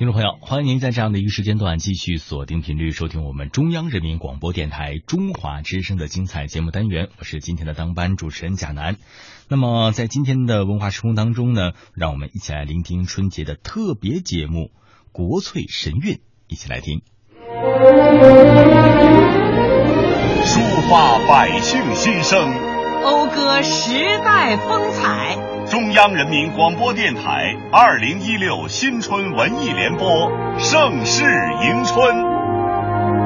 听众朋友，欢迎您在这样的一个时间段继续锁定频率收听我们中央人民广播电台中华之声的精彩节目单元。我是今天的当班主持人贾楠。那么在今天的文化时空当中呢，让我们一起来聆听春节的特别节目《国粹神韵》，一起来听。抒发百姓心声，讴歌时代风采。中央人民广播电台二零一六新春文艺联播，盛世迎春。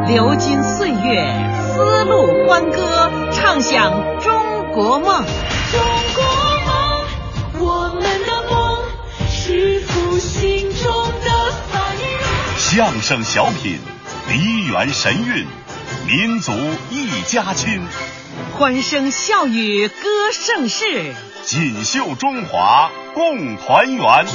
流金岁月，丝路欢歌，唱响中国梦。中国梦，我们的梦是复兴中的繁荣。相声小品，梨园神韵，民族一家亲。欢声笑语歌盛世。锦绣中华共团圆。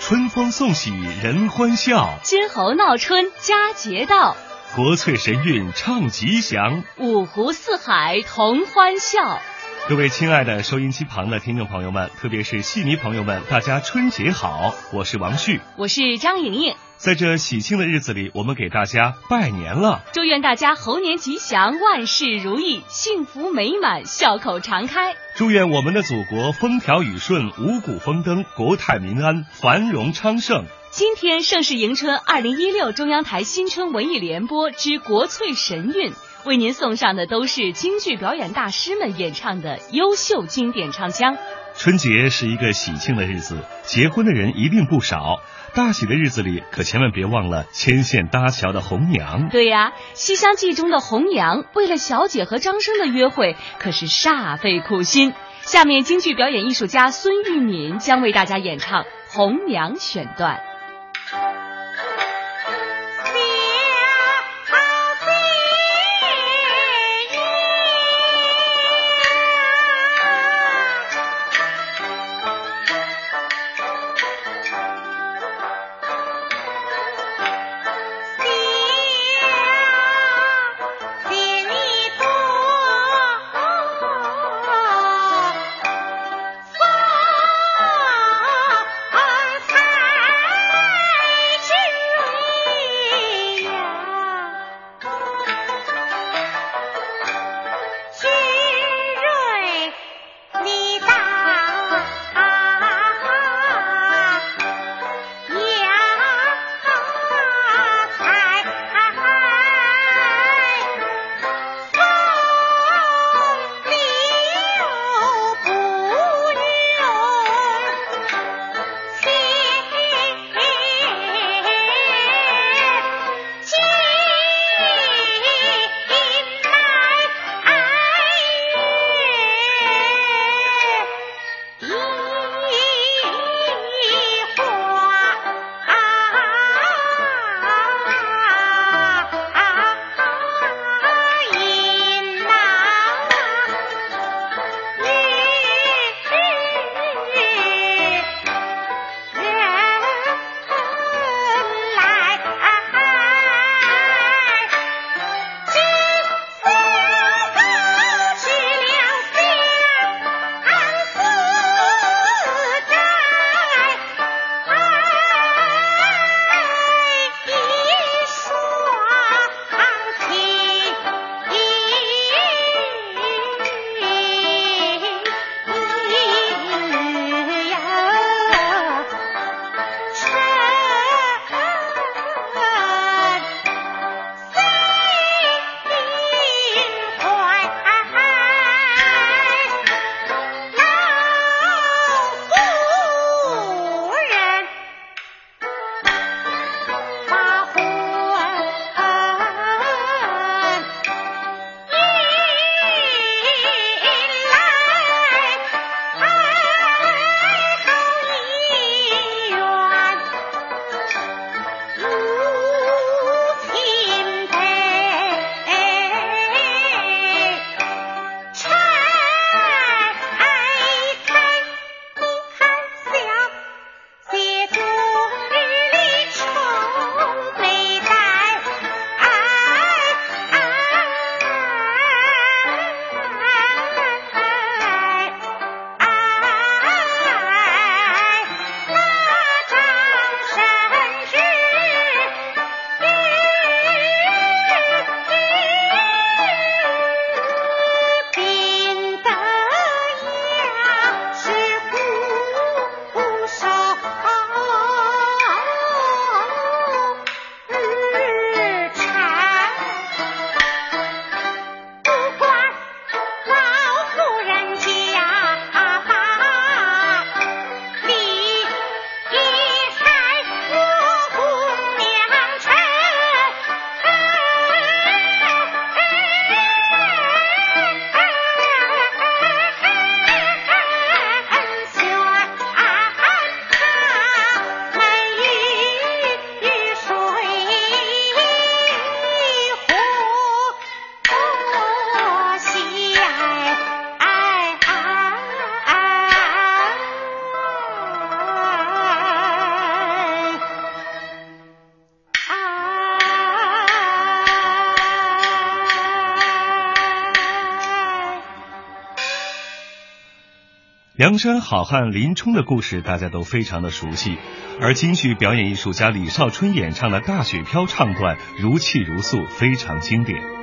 春风送喜人欢笑，金猴闹春佳节到，国粹神韵唱吉祥，五湖四海同欢笑。各位亲爱的收音机旁的听众朋友们，特别是戏迷朋友们，大家春节好！我是王旭，我是张莹莹。在这喜庆的日子里，我们给大家拜年了，祝愿大家猴年吉祥，万事如意，幸福美满，笑口常开。祝愿我们的祖国风调雨顺，五谷丰登，国泰民安，繁荣昌盛。今天盛世迎春，二零一六中央台新春文艺联播之国粹神韵，为您送上的都是京剧表演大师们演唱的优秀经典唱腔。春节是一个喜庆的日子，结婚的人一定不少。大喜的日子里，可千万别忘了牵线搭桥的红娘。对呀，《西厢记》中的红娘为了小姐和张生的约会，可是煞费苦心。下面，京剧表演艺术家孙玉敏将为大家演唱《红娘》选段。梁山好汉林冲的故事大家都非常的熟悉，而京剧表演艺术家李少春演唱的大雪飘唱段如泣如诉，非常经典。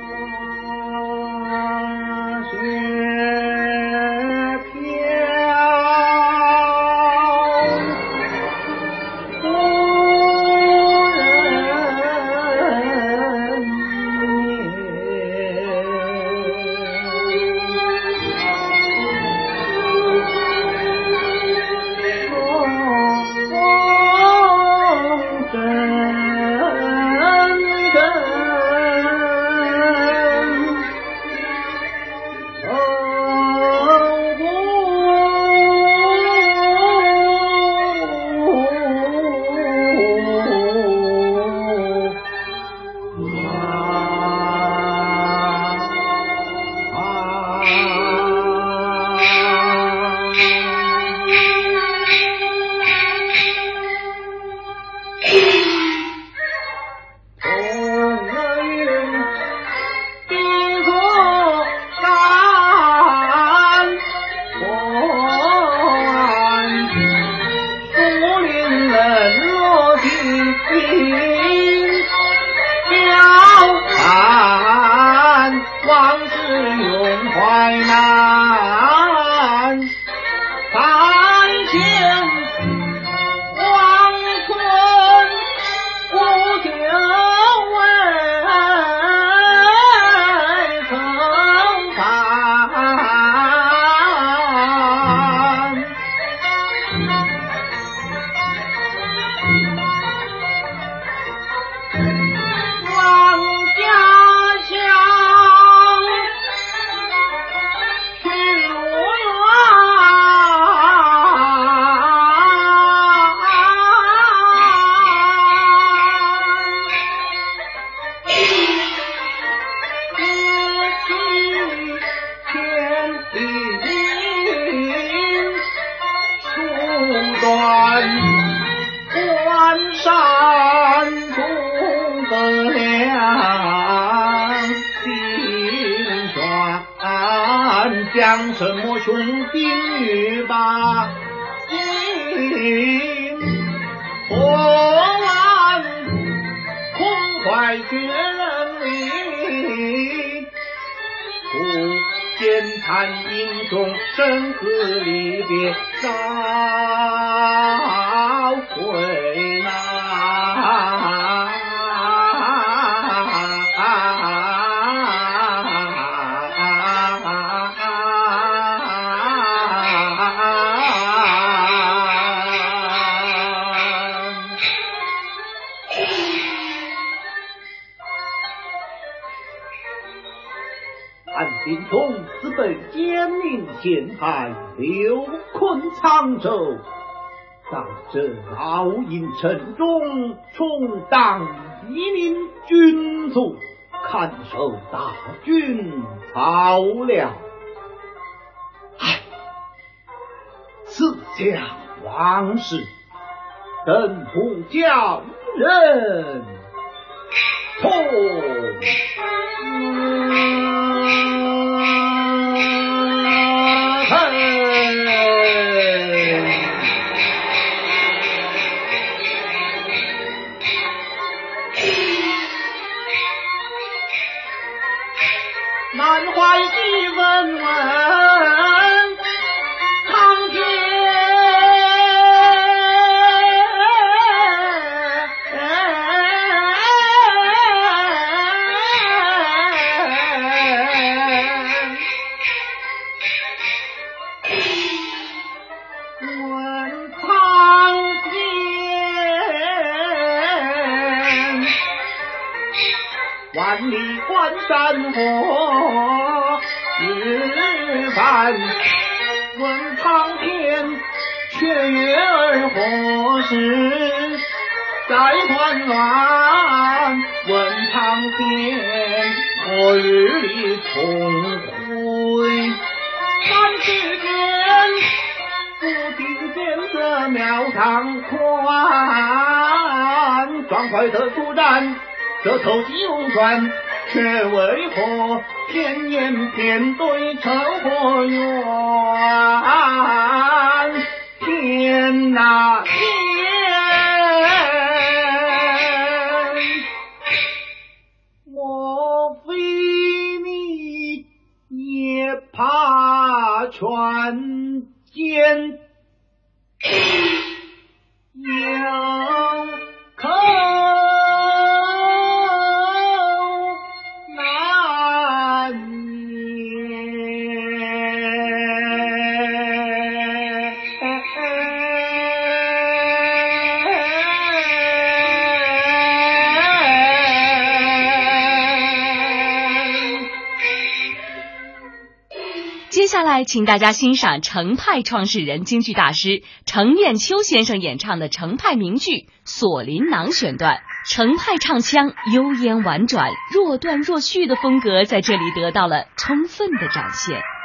雄兵于把心，破完空怀绝人灵，不见残英雄生死离别。陷害，流困沧州，当这老营城中，充当一名军卒，看守大军草料。唉，此家往事，等不叫人痛。何日里重回？三世间，不听见这庙堂宽，壮快的出战。这头金龙传，却为何偏言偏对车祸冤？天哪怕权奸有请大家欣赏程派创始人、京剧大师程砚秋先生演唱的程派名剧《锁麟囊》选段。程派唱腔悠烟婉转、若断若续的风格在这里得到了充分的展现。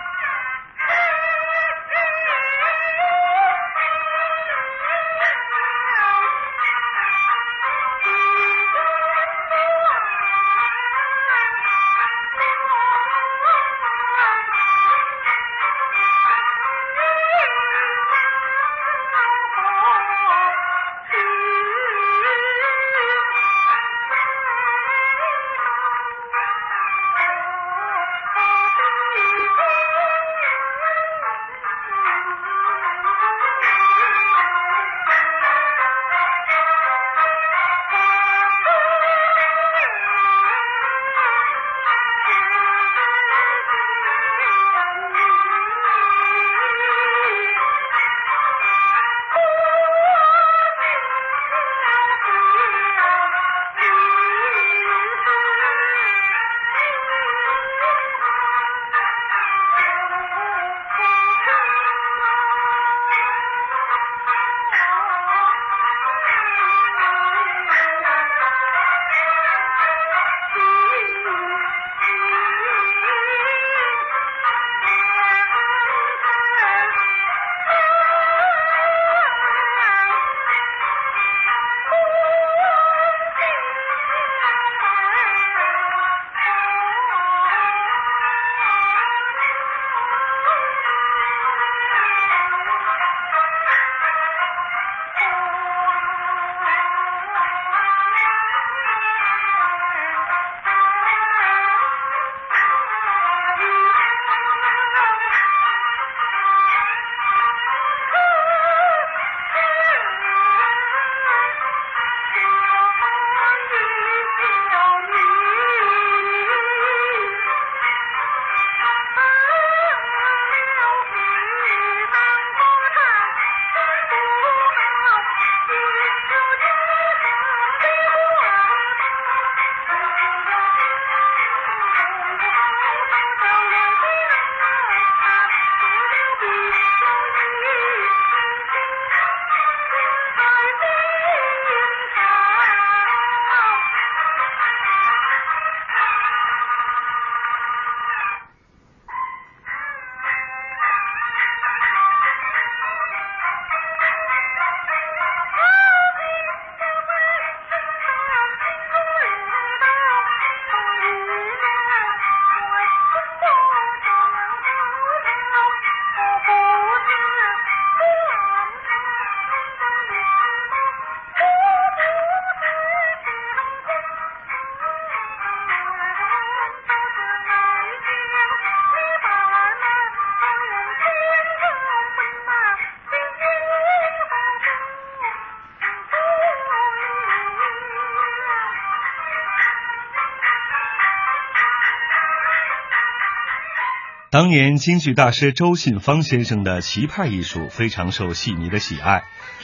当年京剧大师周信芳先生的棋派艺术非常受戏迷的喜爱。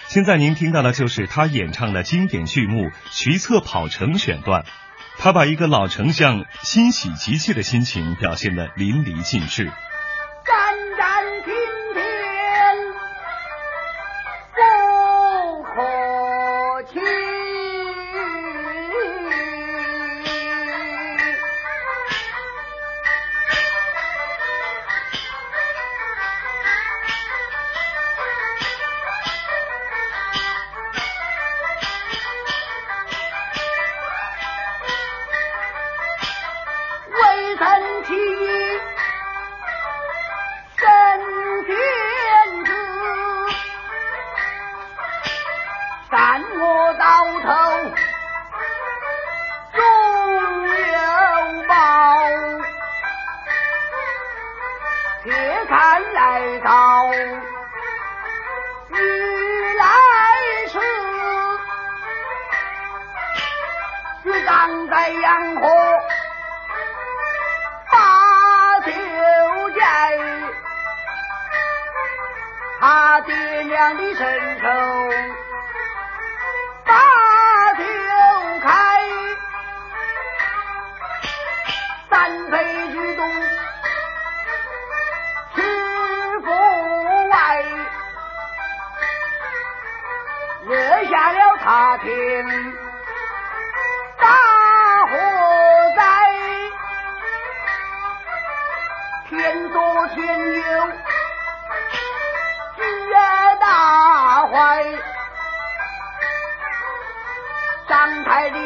现在您听到的就是他演唱的经典剧目《徐策跑城》选段，他把一个老丞相欣喜急切的心情表现得淋漓尽致。身手。大天大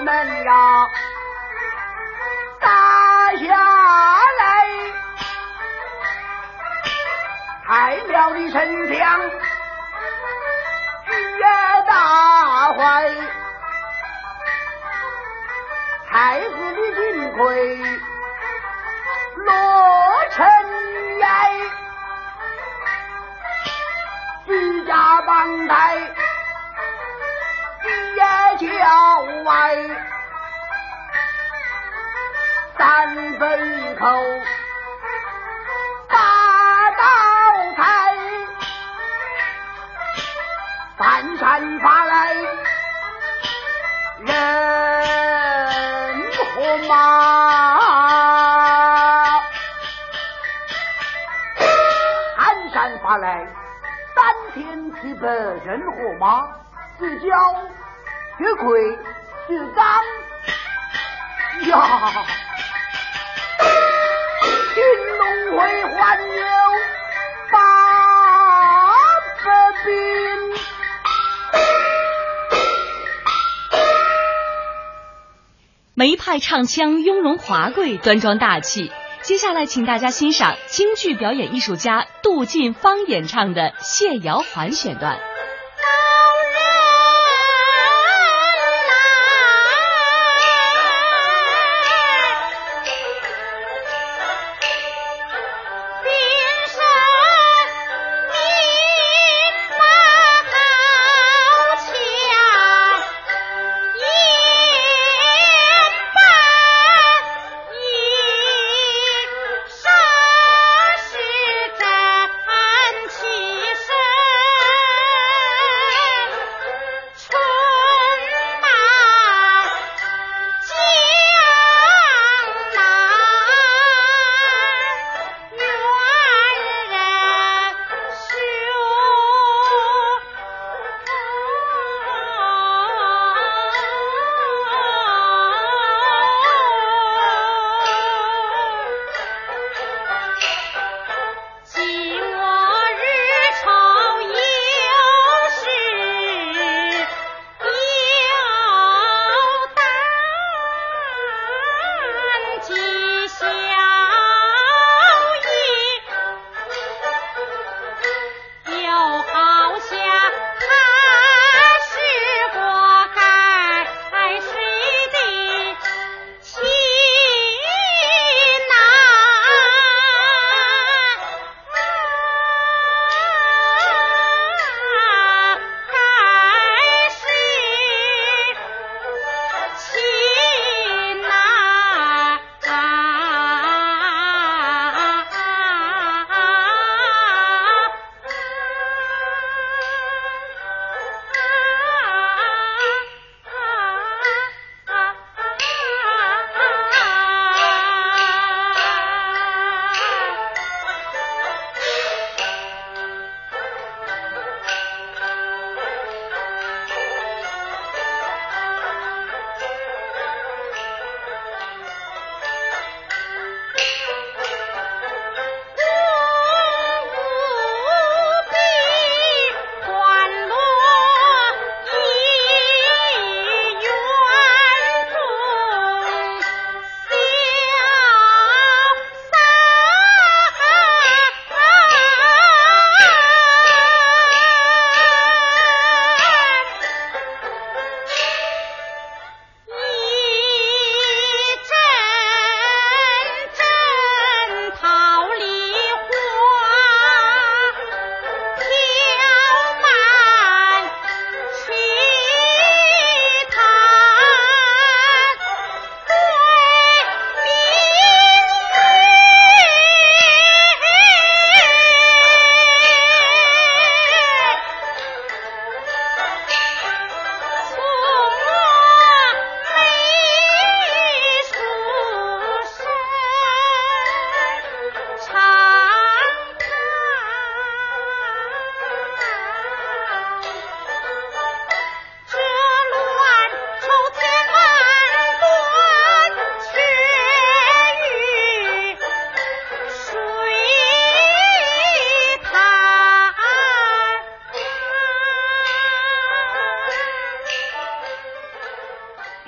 张开的门呀，打下来，太庙的神像，居大坏，太子的金盔落尘埃，居家帮带郊外，三分口。把刀开翻山发来人和马，寒山发来三天七百人和马，是交是亏是刚呀，金龙会还有八百兵。梅派唱腔雍容华贵，端庄大气。接下来，请大家欣赏京剧表演艺术家杜近芳演唱的《谢瑶环》选段。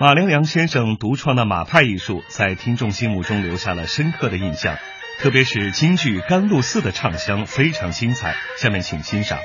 马良良先生独创的马派艺术在听众心目中留下了深刻的印象，特别是京剧甘露寺的唱腔非常精彩。下面请欣赏。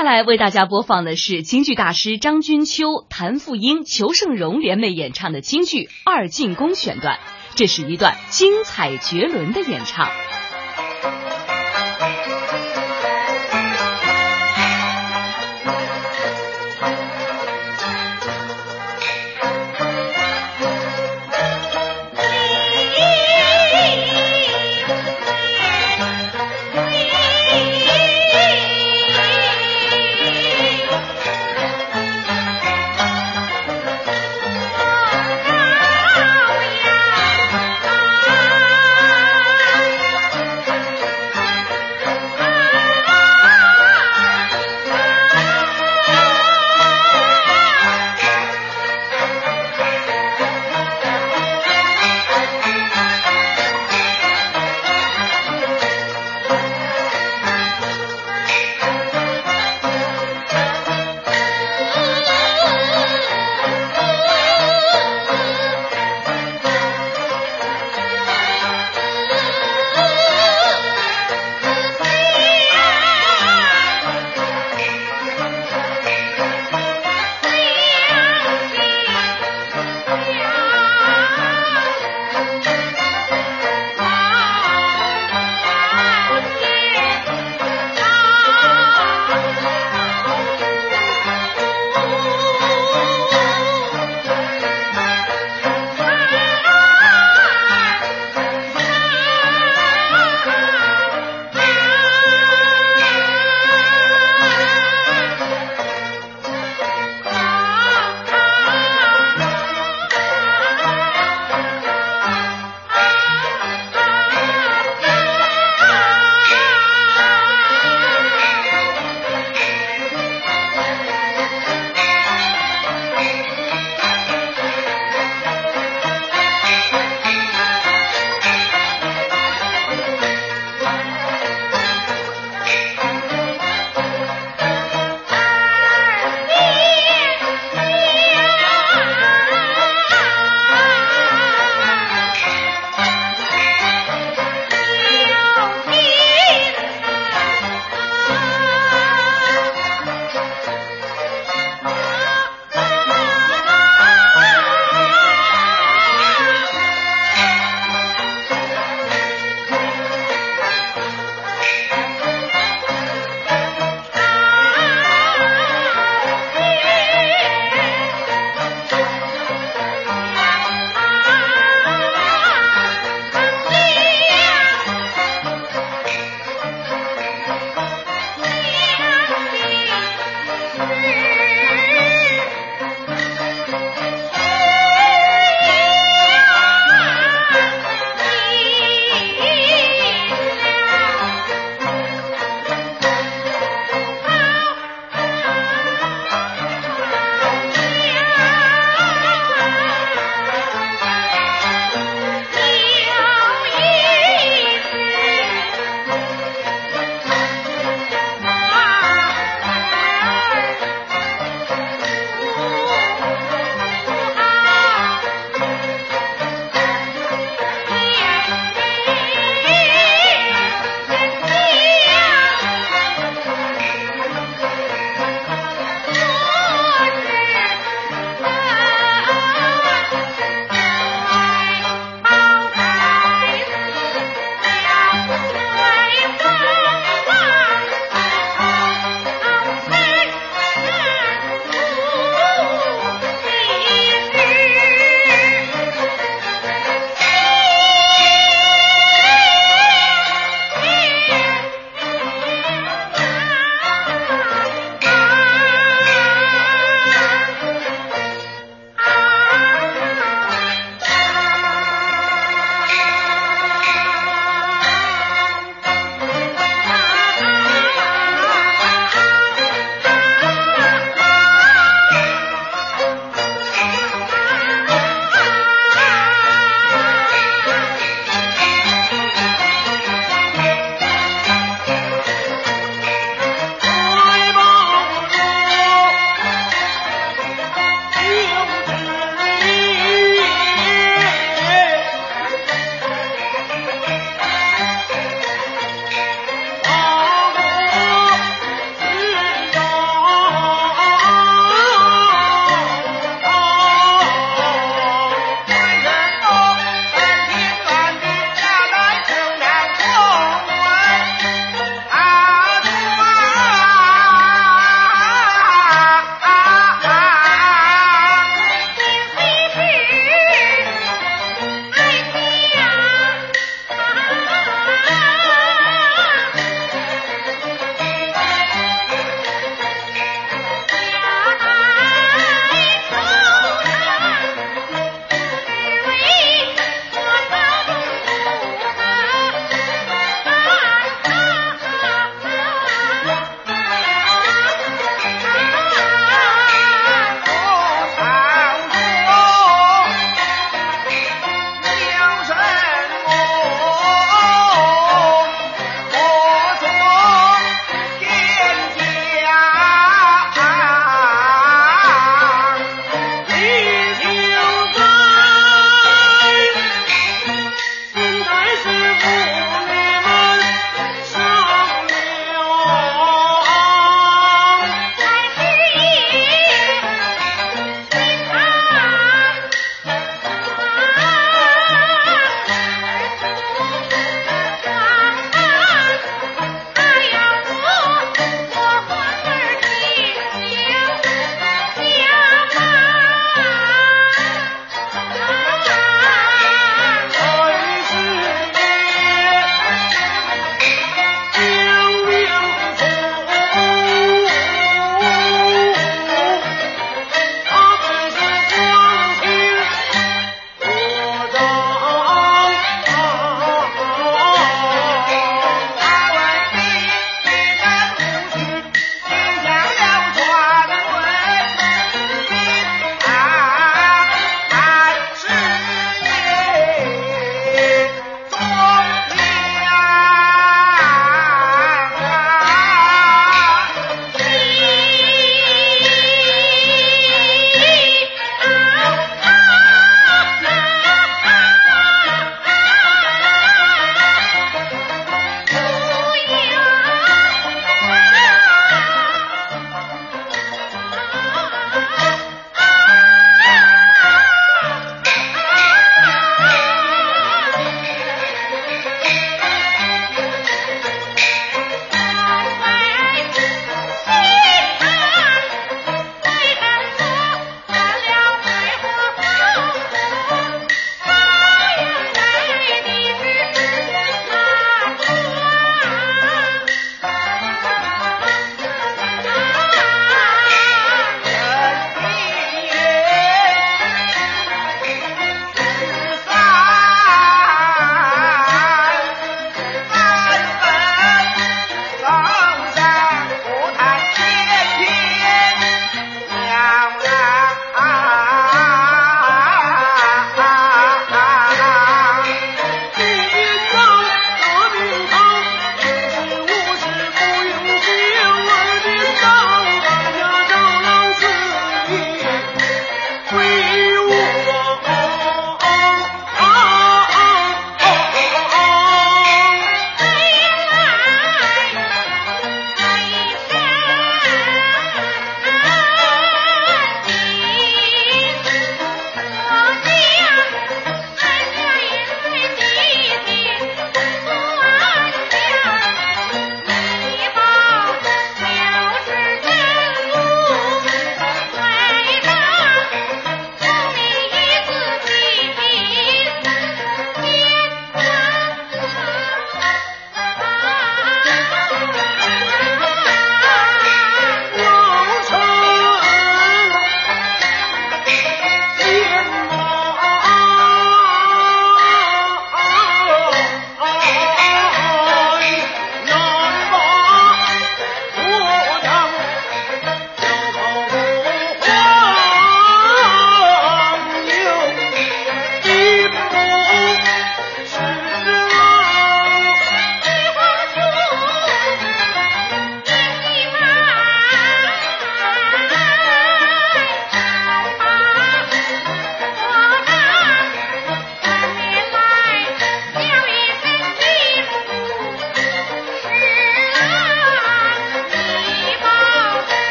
接下来为大家播放的是京剧大师张君秋谭富英裘盛荣联袂演唱的京剧二进宫选段这是一段精彩绝伦的演唱。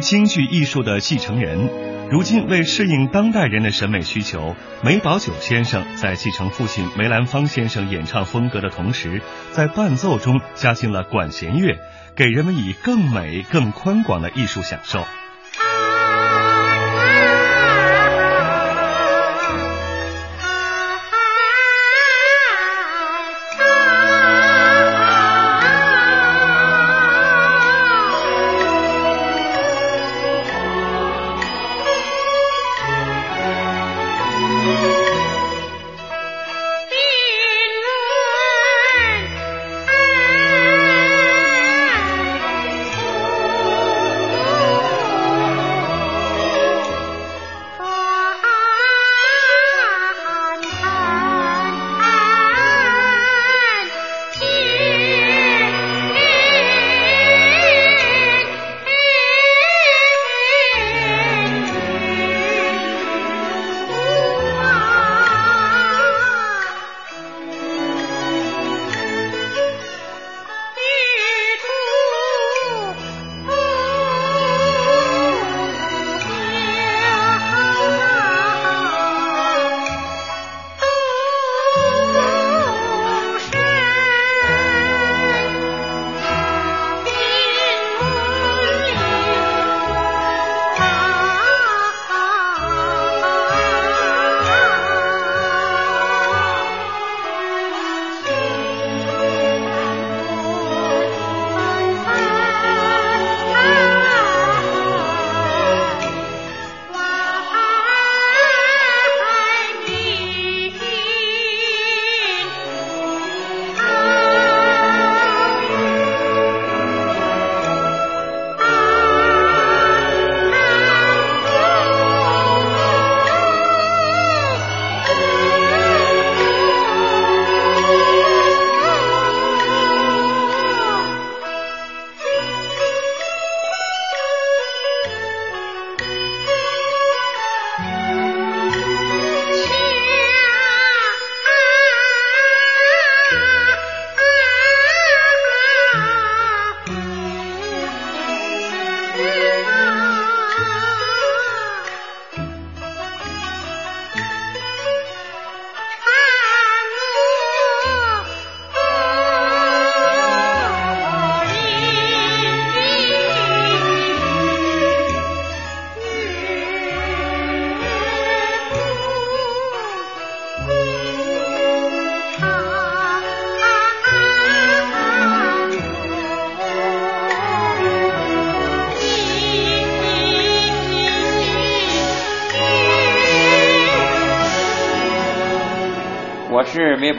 京剧艺术的继承人，如今为适应当代人的审美需求，梅葆玖先生在继承父亲梅兰芳先生演唱风格的同时，在伴奏中加进了管弦乐，给人们以更美、更宽广的艺术享受。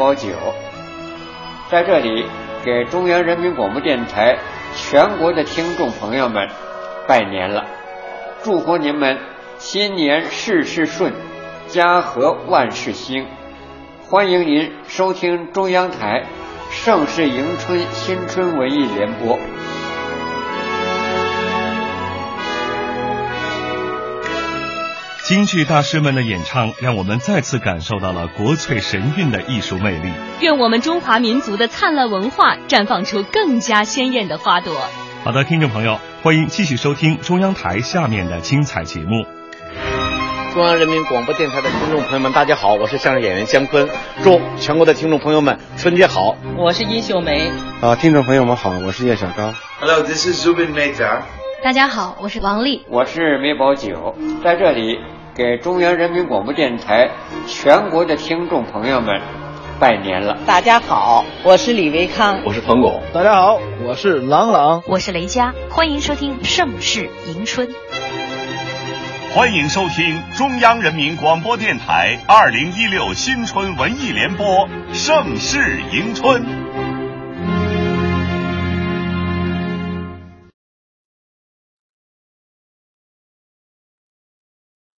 包酒，在这里给中央人民广播电台全国的听众朋友们拜年了，祝福您们新年事事顺，家和万事兴。欢迎您收听中央台《盛世迎春新春文艺联播》。京剧大师们的演唱，让我们再次感受到了国粹神韵的艺术魅力。愿我们中华民族的灿烂文化绽放出更加鲜艳的花朵。好的，听众朋友，欢迎继续收听中央台下面的精彩节目。中央人民广播电台的听众朋友们，大家好，我是相声演员姜昆，祝全国的听众朋友们春节好。我是殷秀梅。啊，听众朋友们好，我是叶小刚。Hello, this is Zubin Mehta. 大家好，我是王丽。我是梅葆玖，在这里给中央人民广播电台全国的听众朋友们拜年了。大家好，我是李维康。我是彭巩。大家好，我是郎朗。我是雷佳，欢迎收听《盛世迎春》。欢迎收听中央人民广播电台二零一六新春文艺联播《盛世迎春》。